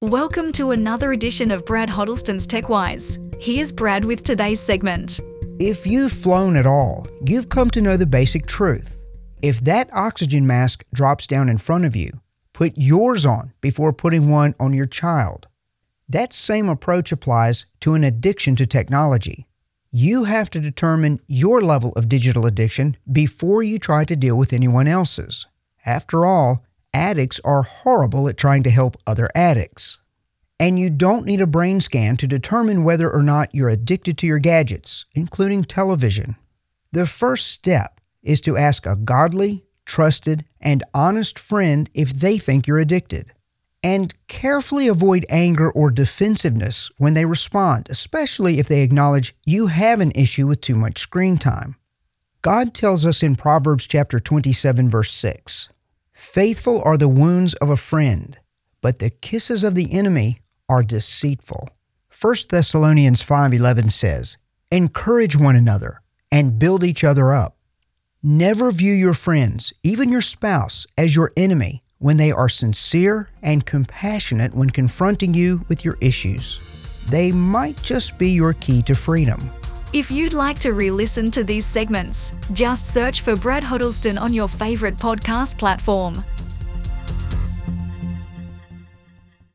Welcome to another edition of Brad Huddleston's TechWise. Here's Brad with today's segment. If you've flown at all, you've come to know the basic truth. If that oxygen mask drops down in front of you, put yours on before putting one on your child. That same approach applies to an addiction to technology. You have to determine your level of digital addiction before you try to deal with anyone else's. After all, addicts are horrible at trying to help other addicts. And you don't need a brain scan to determine whether or not you're addicted to your gadgets, including television. The first step is to ask a godly, trusted, and honest friend if they think you're addicted. And carefully avoid anger or defensiveness when they respond, especially if they acknowledge you have an issue with too much screen time. God tells us in Proverbs chapter 27 verse 6, Faithful are the wounds of a friend, but the kisses of the enemy are deceitful. 1 Thessalonians 5:11 says, "Encourage one another and build each other up. Never view your friends, even your spouse, as your enemy when they are sincere and compassionate when confronting you with your issues. They might just be your key to freedom." If you'd like to re listen to these segments, just search for Brad Huddleston on your favourite podcast platform.